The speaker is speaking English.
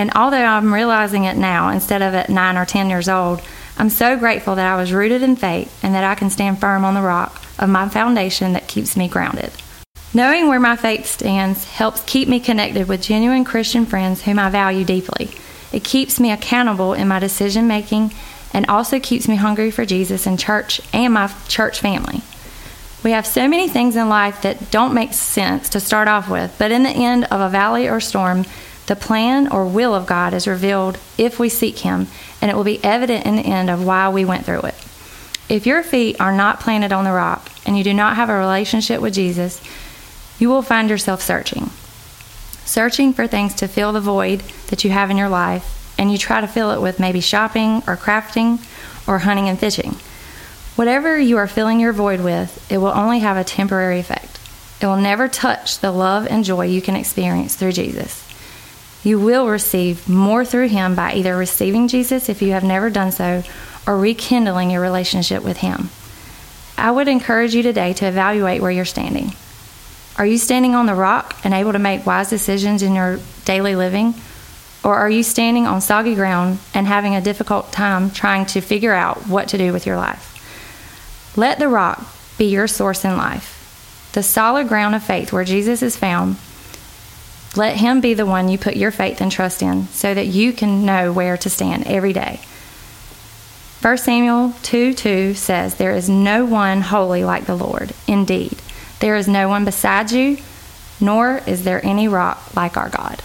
And although I'm realizing it now instead of at 9 or 10 years old, I'm so grateful that I was rooted in faith and that I can stand firm on the rock of my foundation that keeps me grounded. Knowing where my faith stands helps keep me connected with genuine Christian friends whom I value deeply. It keeps me accountable in my decision making and also keeps me hungry for Jesus and church and my church family. We have so many things in life that don't make sense to start off with, but in the end of a valley or storm, the plan or will of God is revealed if we seek Him, and it will be evident in the end of why we went through it. If your feet are not planted on the rock and you do not have a relationship with Jesus, you will find yourself searching. Searching for things to fill the void that you have in your life, and you try to fill it with maybe shopping or crafting or hunting and fishing. Whatever you are filling your void with, it will only have a temporary effect. It will never touch the love and joy you can experience through Jesus. You will receive more through Him by either receiving Jesus if you have never done so or rekindling your relationship with Him. I would encourage you today to evaluate where you're standing. Are you standing on the rock and able to make wise decisions in your daily living? Or are you standing on soggy ground and having a difficult time trying to figure out what to do with your life? Let the rock be your source in life, the solid ground of faith where Jesus is found let Him be the one you put your faith and trust in so that you can know where to stand every day. 1 Samuel 2 2 says, There is no one holy like the Lord. Indeed, there is no one beside you, nor is there any rock like our God.